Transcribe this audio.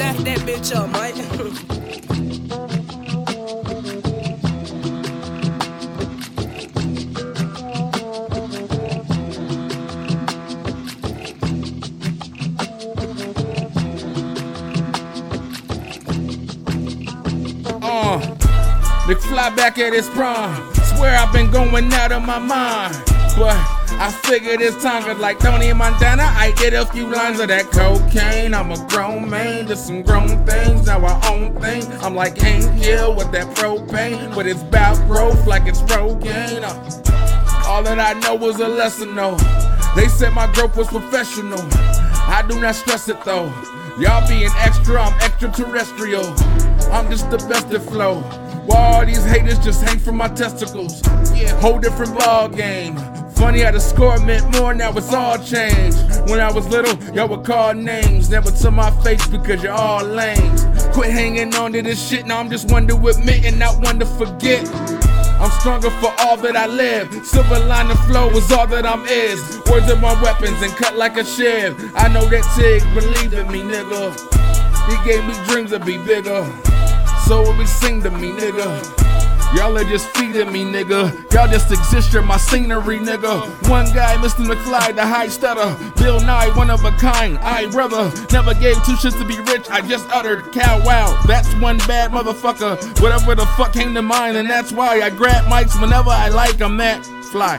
that bitch up, Mike. Uh, the fly back at his prime. Swear I've been going out of my mind. But I figured it's time, cause like Tony Montana, I get a few lines of that cocaine. I'm a grown man, just some grown things, now I own things. I'm like Hank Hill with that propane, but it's about growth like it's Rogaine. Uh, all that I know was a lesson though. They said my growth was professional. I do not stress it though. Y'all being extra, I'm extraterrestrial. I'm just the best at flow. While all these haters just hang from my testicles. Yeah, whole different ball game. Funny how the score meant more, now it's all changed. When I was little, y'all would call names, never to my face because you're all lame. Quit hanging on to this shit, now I'm just one to admit and not one to forget. I'm stronger for all that I live. Silver line flow is all that I'm is. Words are my weapons and cut like a shiv. I know that Tig believe in me, nigga. He gave me dreams to be bigger. So will we sing to me, nigga. Y'all are just feeding me, nigga. Y'all just exist in my scenery, nigga. One guy, Mr. McFly, the high stutter. Bill Nye, one of a kind. I brother never gave two shits to be rich. I just uttered cow wow. That's one bad motherfucker. Whatever the fuck came to mind, and that's why I grab mics whenever I like. I'm that fly.